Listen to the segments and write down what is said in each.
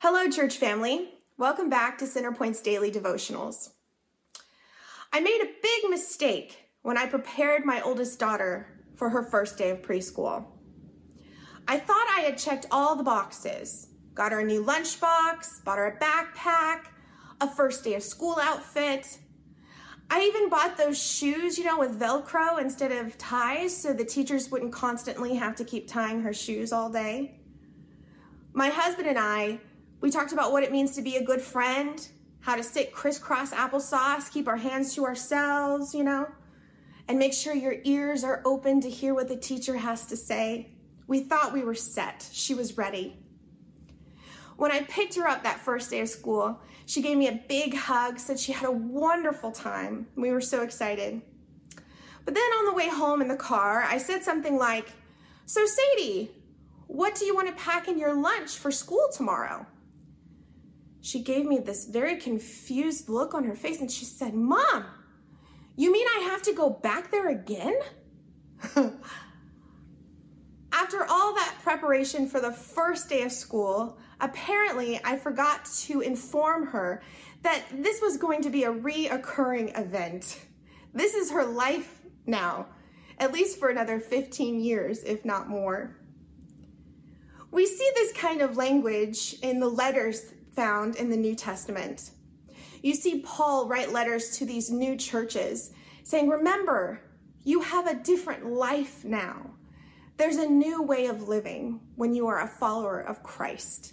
Hello, church family. Welcome back to Centerpoint's Daily Devotionals. I made a big mistake when I prepared my oldest daughter for her first day of preschool. I thought I had checked all the boxes got her a new lunchbox, bought her a backpack, a first day of school outfit. I even bought those shoes, you know, with Velcro instead of ties so the teachers wouldn't constantly have to keep tying her shoes all day. My husband and I we talked about what it means to be a good friend, how to sit crisscross applesauce, keep our hands to ourselves, you know, and make sure your ears are open to hear what the teacher has to say. We thought we were set. She was ready. When I picked her up that first day of school, she gave me a big hug, said she had a wonderful time. We were so excited. But then on the way home in the car, I said something like, So, Sadie, what do you want to pack in your lunch for school tomorrow? She gave me this very confused look on her face and she said, Mom, you mean I have to go back there again? After all that preparation for the first day of school, apparently I forgot to inform her that this was going to be a reoccurring event. This is her life now, at least for another 15 years, if not more. We see this kind of language in the letters found in the New Testament. You see Paul write letters to these new churches saying, Remember, you have a different life now. There's a new way of living when you are a follower of Christ.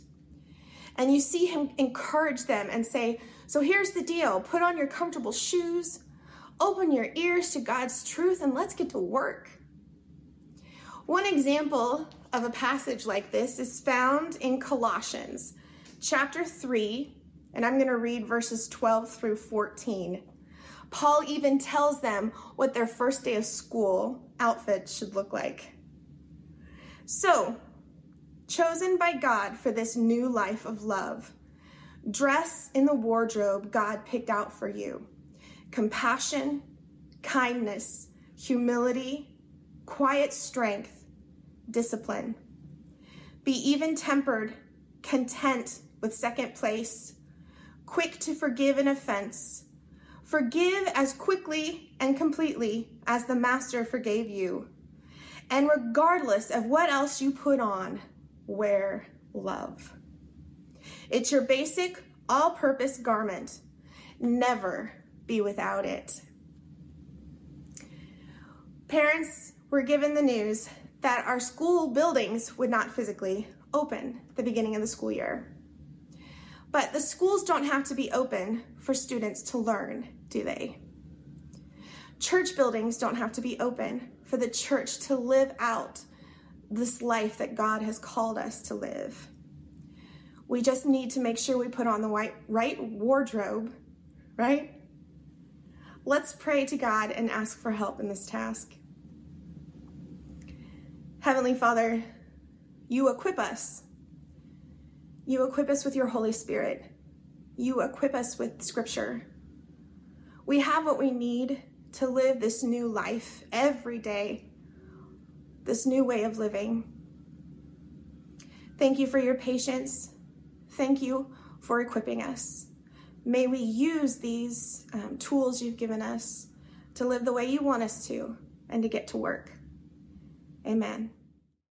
And you see him encourage them and say, So here's the deal put on your comfortable shoes, open your ears to God's truth, and let's get to work. One example of a passage like this is found in Colossians chapter 3, and I'm going to read verses 12 through 14. Paul even tells them what their first day of school outfit should look like. So, chosen by God for this new life of love, dress in the wardrobe God picked out for you compassion, kindness, humility, quiet strength, discipline. Be even tempered, content with second place, quick to forgive an offense. Forgive as quickly and completely as the Master forgave you. And regardless of what else you put on, wear love. It's your basic, all purpose garment. Never be without it. Parents were given the news that our school buildings would not physically open at the beginning of the school year. But the schools don't have to be open for students to learn, do they? Church buildings don't have to be open for the church to live out this life that God has called us to live. We just need to make sure we put on the right, right wardrobe, right? Let's pray to God and ask for help in this task. Heavenly Father, you equip us you equip us with your Holy Spirit. You equip us with Scripture. We have what we need to live this new life every day, this new way of living. Thank you for your patience. Thank you for equipping us. May we use these um, tools you've given us to live the way you want us to and to get to work. Amen.